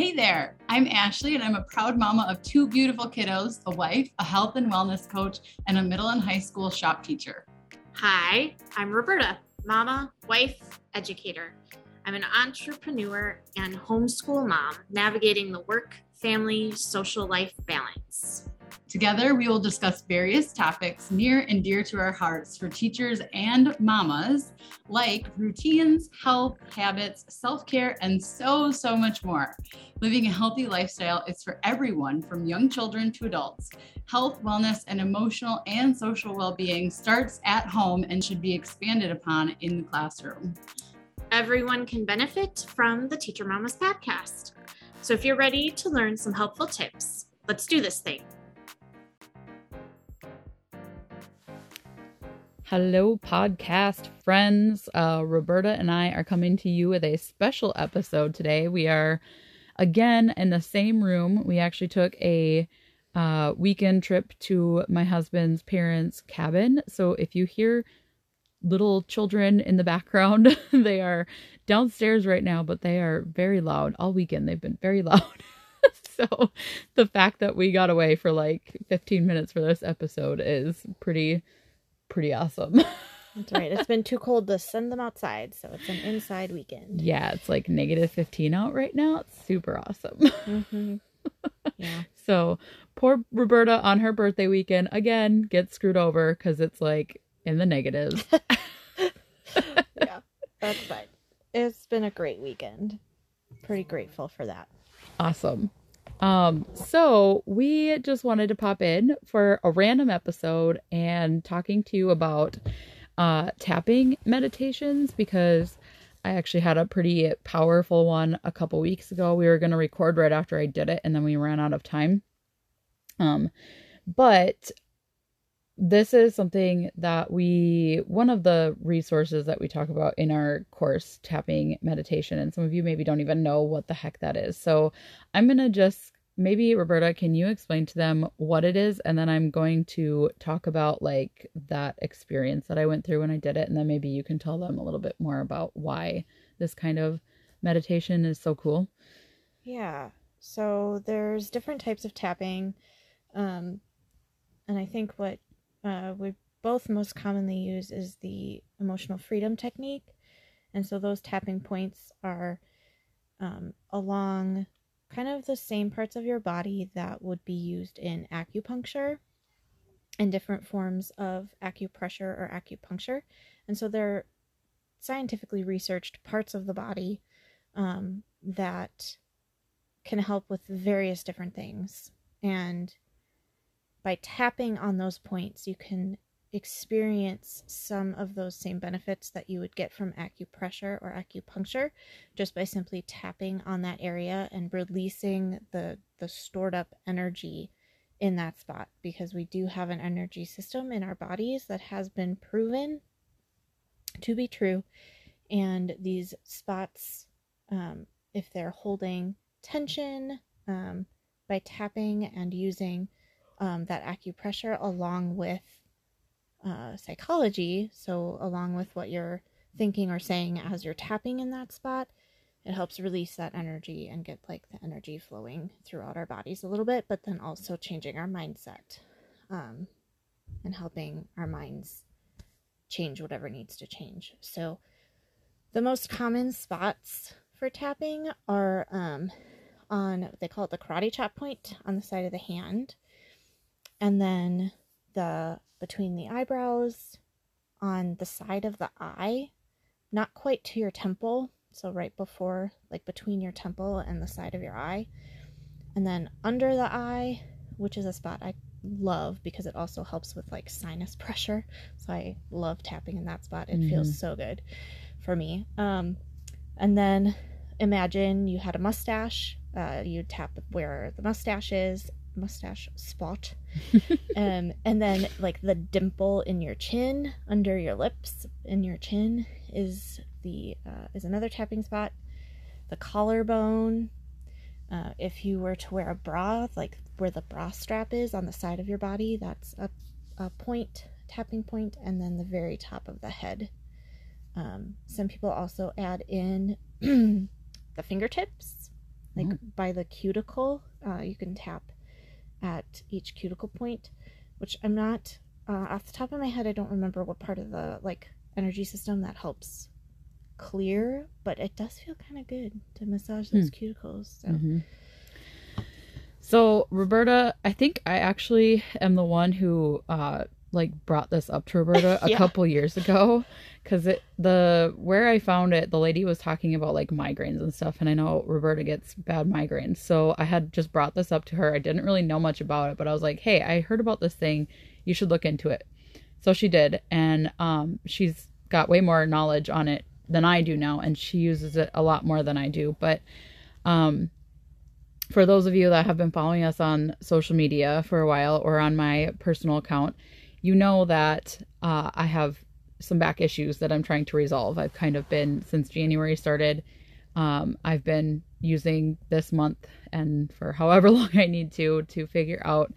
Hey there, I'm Ashley, and I'm a proud mama of two beautiful kiddos a wife, a health and wellness coach, and a middle and high school shop teacher. Hi, I'm Roberta, mama, wife, educator. I'm an entrepreneur and homeschool mom navigating the work, family, social life balance. Together, we will discuss various topics near and dear to our hearts for teachers and mamas, like routines, health, habits, self care, and so, so much more. Living a healthy lifestyle is for everyone from young children to adults. Health, wellness, and emotional and social well being starts at home and should be expanded upon in the classroom. Everyone can benefit from the Teacher Mamas podcast. So if you're ready to learn some helpful tips, let's do this thing. Hello, podcast friends. Uh, Roberta and I are coming to you with a special episode today. We are again in the same room. We actually took a uh, weekend trip to my husband's parents' cabin. So if you hear little children in the background, they are downstairs right now, but they are very loud all weekend. They've been very loud. so the fact that we got away for like 15 minutes for this episode is pretty pretty awesome. That's right. It's been too cold to send them outside, so it's an inside weekend. Yeah, it's like negative 15 out right now. It's super awesome. Mm-hmm. Yeah. so poor Roberta on her birthday weekend again gets screwed over because it's like in the negatives. yeah, that's fine. It's been a great weekend. Pretty grateful for that. Awesome. Um, so we just wanted to pop in for a random episode and talking to you about uh, tapping meditations because I actually had a pretty powerful one a couple weeks ago. We were going to record right after I did it and then we ran out of time. Um, but this is something that we one of the resources that we talk about in our course tapping meditation and some of you maybe don't even know what the heck that is. So i'm going to just maybe roberta can you explain to them what it is? And then i'm going to talk about like that experience that i went through when i did it. And then maybe you can tell them a little bit more about why this kind of meditation is so cool. Yeah. So there's different types of tapping um and i think what uh, we both most commonly use is the emotional freedom technique. And so those tapping points are um, along kind of the same parts of your body that would be used in acupuncture and different forms of acupressure or acupuncture. And so they're scientifically researched parts of the body um, that can help with various different things. And by tapping on those points, you can experience some of those same benefits that you would get from acupressure or acupuncture just by simply tapping on that area and releasing the the stored up energy in that spot because we do have an energy system in our bodies that has been proven to be true. And these spots um, if they're holding tension um, by tapping and using um, that acupressure along with uh, psychology. So, along with what you're thinking or saying as you're tapping in that spot, it helps release that energy and get like the energy flowing throughout our bodies a little bit, but then also changing our mindset um, and helping our minds change whatever needs to change. So, the most common spots for tapping are um, on, they call it the karate chop point on the side of the hand and then the between the eyebrows on the side of the eye not quite to your temple so right before like between your temple and the side of your eye. And then under the eye which is a spot i love because it also helps with like sinus pressure. So i love tapping in that spot. It mm-hmm. feels so good for me. Um and then imagine you had a mustache uh, you tap where the mustache is mustache spot. um, and then like the dimple in your chin, under your lips, in your chin is the uh, is another tapping spot. The collarbone. Uh, if you were to wear a bra, like where the bra strap is on the side of your body, that's a, a point, tapping point, and then the very top of the head. Um, some people also add in the fingertips like Oh. by the cuticle. Uh, you can tap at each cuticle point, which I'm not uh, off the top of my head. I don't remember what part of the like energy system that helps clear, but it does feel kind of good to massage those cuticles. So Mhm. So Roberta, I think I actually am the one who uh like brought this up to Roberta a Yeah. couple years ago because it the where I found it, the lady was talking about like migraines and stuff, and I know Roberta gets bad migraines, so I had just brought this up to her. I didn't really know much about it, but I was like, hey, I heard about this thing, you should look into it. So she did, and um, she's got way more knowledge on it than I do now, and she uses it a lot more than I do, but um for those of you that have been following us on social media for a while or on my personal account, you know that uh, I have some back issues that I'm trying to resolve. I've kind of been, since January started, um, I've been using this month and for however long I need to to figure out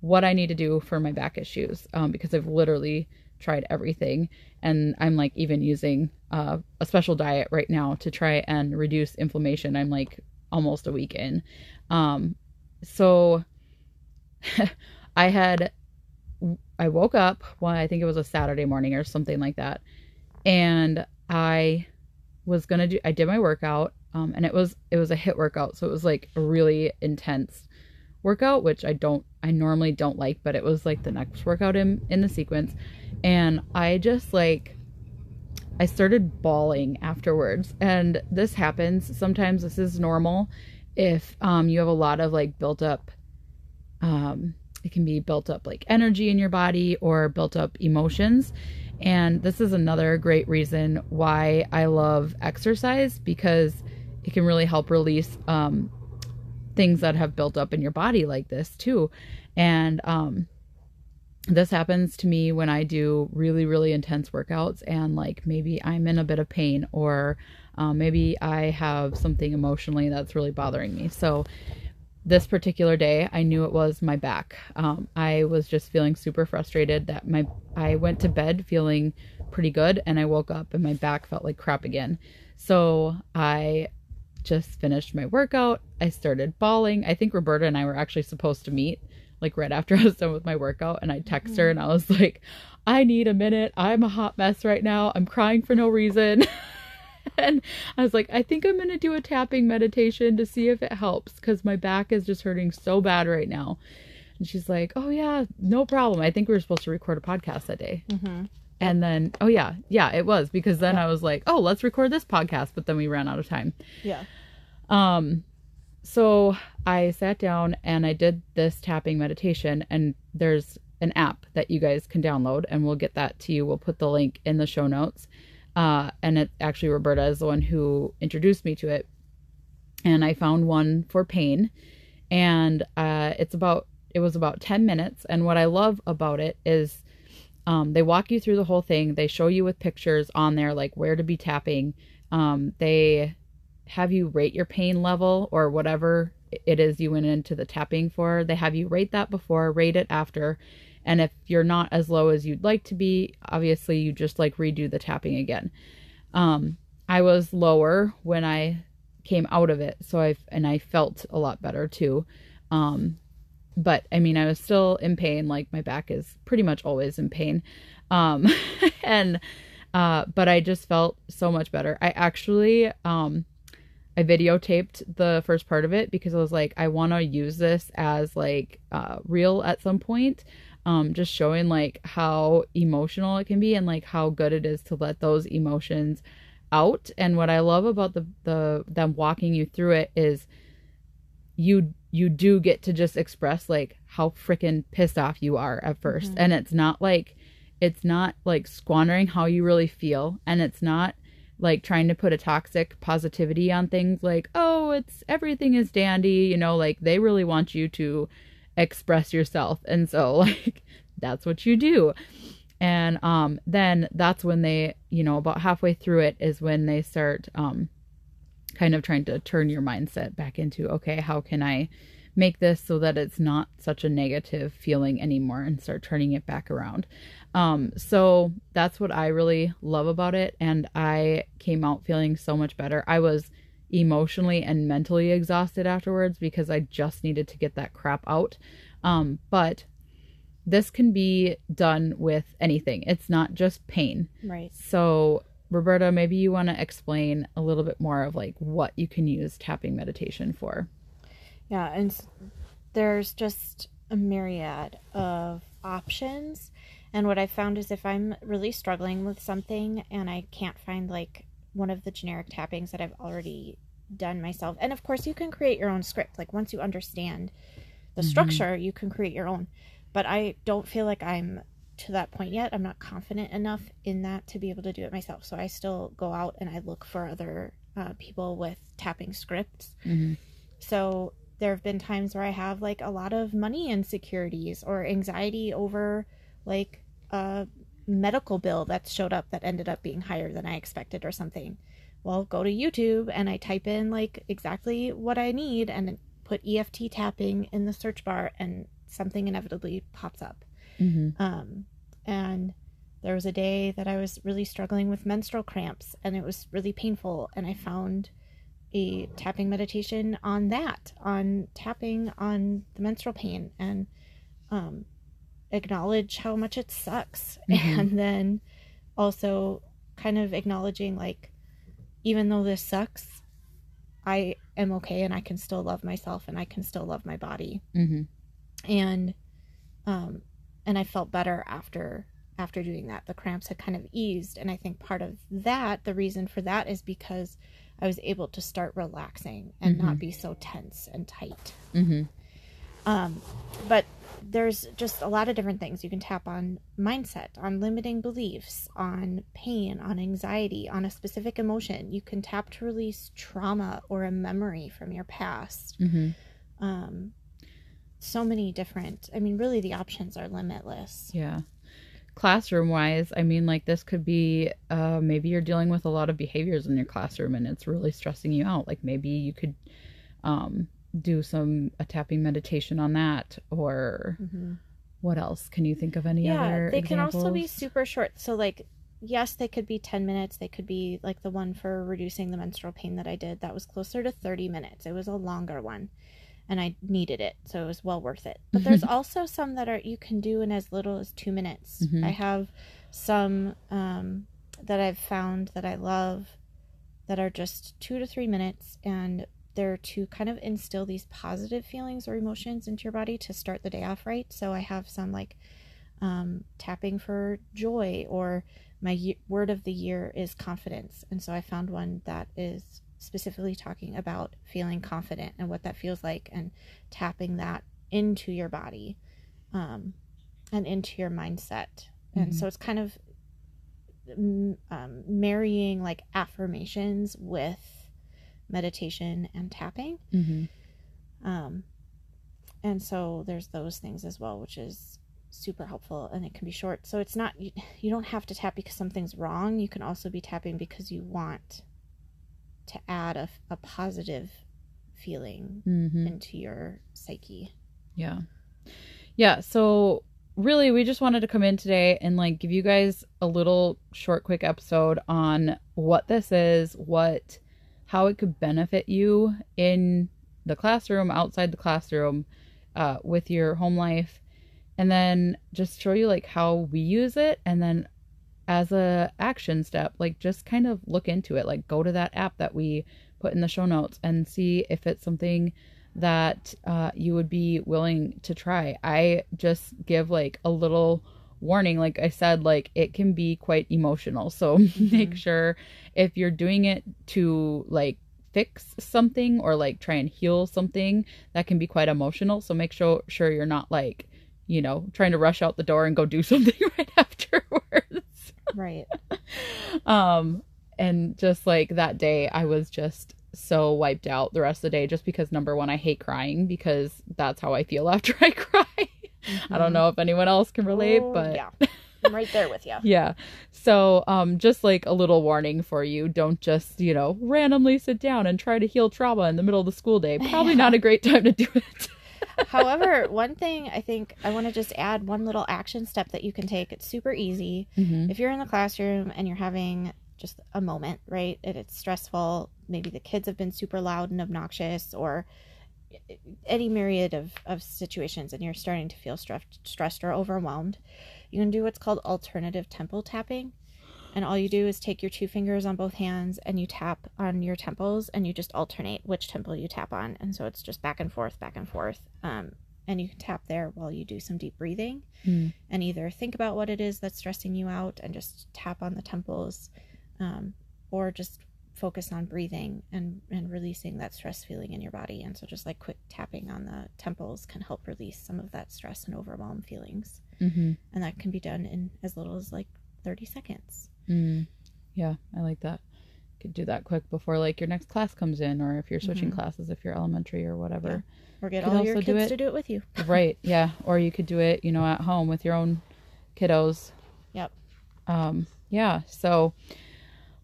what I need to do for my back issues um, because I've literally tried everything and I'm like even using uh, a special diet right now to try and reduce inflammation. I'm like almost a week in. Um, so I had, I woke up one, I think it was a Saturday morning or something like that. And I was going to do, I did my workout. Um, and it was, it was a HIIT workout. So it was like a really intense workout, which I don't, I normally don't like, but it was like the next workout in, in the sequence. And I just like, I started bawling afterwards. And this happens. Sometimes this is normal if um, you have a lot of like built up, um, it can be built up like energy in your body or built up emotions. And this is another great reason why I love exercise because it can really help release um, things that have built up in your body like this too. And um, this happens to me when I do really, really intense workouts and like maybe I'm in a bit of pain or um, maybe I have something emotionally that's really bothering me. So this particular day, I knew it was my back. Um, I was just feeling super frustrated that my I went to bed feeling pretty good and I woke up and my back felt like crap again. So I just finished my workout. I started bawling. I think Roberta and I were actually supposed to meet like right after I was done with my workout and I text her and I was like, I need a minute. I'm a hot mess right now. I'm crying for no reason. and I was like, I think I'm going to do a tapping meditation to see if it helps because my back is just hurting so bad right now. And she's like, Oh, yeah, no problem. I think we were supposed to record a podcast that day. Mm-hmm. And then, oh, yeah, yeah, it was because then I was like, Oh, let's record this podcast. But then we ran out of time. Yeah. Um, so I sat down and I did this tapping meditation, and there's an app that you guys can download, and we'll get that to you. We'll put the link in the show notes. Uh, and it actually Roberta is the one who introduced me to it, and I found one for pain, and uh, it's about it was about ten minutes. And what I love about it is um, they walk you through the whole thing. They show you with pictures on there like where to be tapping. Um, they have you rate your pain level or whatever it is you went into the tapping for. They have you rate that before, rate it after. And if you're not as low as you'd like to be, obviously you just like redo the tapping again. Um, I was lower when I came out of it, so I and I felt a lot better too. Um, but I mean, I was still in pain. Like my back is pretty much always in pain, um, and uh, but I just felt so much better. I actually um, I videotaped the first part of it because I was like, I want to use this as like uh, reel at some point. Um, just showing like how emotional it can be and like how good it is to let those emotions out. And what I love about the the them walking you through it is you you do get to just express like how freaking pissed off you are at 1st and it's not like it's not like squandering how you really feel. And it's not like trying to put a toxic positivity on things like oh it's everything is dandy you know like they really want you to express yourself. And so like that's what you do. And um then that's when they you know about halfway through it is when they start um kind of trying to turn your mindset back into okay how can i make this so that it's not such a negative feeling anymore and start turning it back around. Um so that's what i really love about it. And i came out feeling so much better. I was emotionally and mentally exhausted afterwards because I just needed to get that crap out. Um, but this can be done with anything. It's not just pain. Right. So, Roberta, maybe you want to explain a little bit more of like what you can use tapping meditation for. Yeah, and there's just a myriad of options. And what I found is if I'm really struggling with something and I can't find like one of the generic tappings that I've already done myself, and of course, you can create your own script. Like once you understand the Mhm. structure, you can create your own. But I don't feel like I'm to that point yet. I'm not confident enough in that to be able to do it myself. So I still go out and I look for other uh, people with tapping scripts. Mm-hmm. So there have been times where I have like a lot of money insecurities or anxiety over like a medical bill that showed up that ended up being higher than I expected or something. Well, go to YouTube and I type in like exactly what I need and put EFT tapping in the search bar and something inevitably pops up. Mm-hmm. Um, and there was a day that I was really struggling with menstrual cramps and it was really painful. And I found a tapping meditation on that, on tapping on the menstrual pain and um, acknowledge how much it sucks. Mhm. And then also kind of acknowledging, like, even though this sucks, I am okay and I can still love myself and I can still love my body Mm-hmm. and um and I felt better after after doing that. The cramps had kind of eased and I think part of that the reason for that is because I was able to start relaxing and not be so tense and tight. Mm-hmm. Um but there's just a lot of different things you can tap on mindset, on limiting beliefs, on pain, on anxiety, on a specific emotion. You can tap to release trauma or a memory from your past Mm-hmm. um so many different i mean really the options are limitless Yeah. Classroom wise, I mean, like this could be uh, maybe you're dealing with a lot of behaviors in your classroom and it's really stressing you out. Like maybe you could um, do some a tapping meditation on that, or what else? Can you think of any yeah other? they can also be super short. So like yes they could be 10 minutes. They could be like the one for reducing the menstrual pain that i did. That was closer to 30 minutes. It was a longer one and i needed it so it was well worth it. But there's also some that are you can do in as little as two minutes. Mhm. i have some um, that i've found that i love that are just two to three minutes and they're to kind of instill these positive feelings or emotions into your body to start the day off right. So i have some like um, tapping for joy or my ye- word of the year is confidence. And so i found one that is specifically talking about feeling confident and what that feels like and tapping that into your body um, and into your mindset. And Mhm. so it's kind of mm, um, marrying like affirmations with meditation and tapping Mhm. um, and so there's those things as well, which is super helpful and it can be short. So it's not, you, you don't have to tap because something's wrong. You can also be tapping because you want to add a, a positive feeling Mhm. into your psyche. Yeah. Yeah. So really, we just wanted to come in today and like give you guys a little short, quick episode on what this is, what, how it could benefit you in the classroom, outside the classroom, uh, with your home life, and then just show you like how we use it, and then as a action step, like just kind of look into it, like go to that app that we put in the show notes and see if it's something that uh, you would be willing to try. I just give like a little warning. Like I said, like it can be quite emotional. So make sure if you're doing it to like fix something or like try and heal something, that can be quite emotional. So make sure sure you're not like, you know, trying to rush out the door and go do something right afterwards Right. um and just like that day i was just so wiped out the rest of the day just because number one i hate crying because that's how i feel after i cry i don't know if anyone else can relate Oh, but yeah, I'm right there with you. yeah so um just like a little warning for you don't just you know randomly sit down and try to heal trauma in the middle of the school day probably not a great time to do it However, one thing I think I want to just add one little action step that you can take. It's super easy. Mhm. If you're in the classroom and you're having just a moment, right? And it's stressful. Maybe the kids have been super loud and obnoxious, or any myriad of, of situations, and you're starting to feel stressed, stressed or overwhelmed. You can do what's called alternative temple tapping. And all you do is take your two fingers on both hands and you tap on your temples and you just alternate which temple you tap on. And so it's just back and forth, back and forth. Um, and you can tap there while you do some deep breathing Mm. and either think about what it is that's stressing you out and just tap on the temples um, or just focus on breathing and, and releasing that stress feeling in your body. And so just like quick tapping on the temples can help release some of that stress and overwhelm feelings. Mm-hmm. And that can be done in as little as like 30 seconds. Mm. Yeah, I like that. Could do that quick before like your next class comes in, or if you're switching Mhm. classes, if you're elementary or whatever. Or get all your also do kids it- to do it with you. right. Yeah. Or you could do it, you know, at home with your own kiddos. Yep. Um. Yeah. So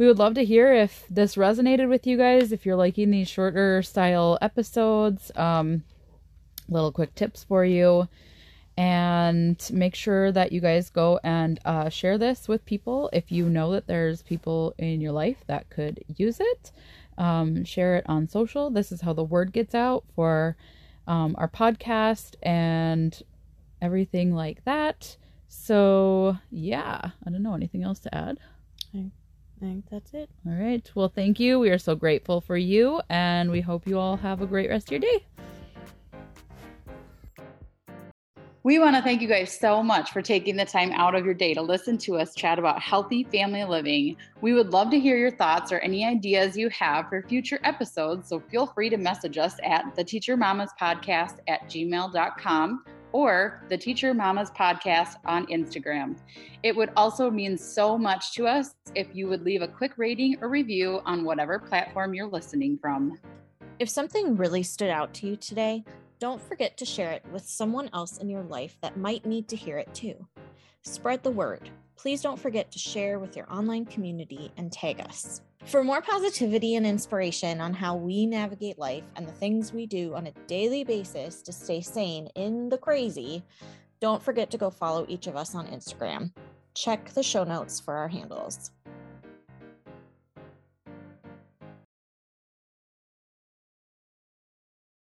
we would love to hear if this resonated with you guys. If you're liking these shorter style episodes, um, little quick tips for you. And make sure that you guys go and uh, share this with people if you know that there's people in your life that could use it. Um, share it on social. This is how the word gets out for um, our podcast and everything like that. So, yeah, I don't know. Anything else to add? I think that's it. All right. Well, thank you. We are so grateful for you, and we hope you all have a great rest of your day. We want to thank you guys so much for taking the time out of your day to listen to us chat about healthy family living. We would love to hear your thoughts or any ideas you have for future episodes. So feel free to message us at the Teacher Mamas Podcast at gmail.com or the Teacher Mamas Podcast on Instagram. It would also mean so much to us if you would leave a quick rating or review on whatever platform you're listening from. If something really stood out to you today, don't forget to share it with someone else in your life that might need to hear it too. Spread the word. Please don't forget to share with your online community and tag us. For more positivity and inspiration on how we navigate life and the things we do on a daily basis to stay sane in the crazy, don't forget to go follow each of us on Instagram. Check the show notes for our handles.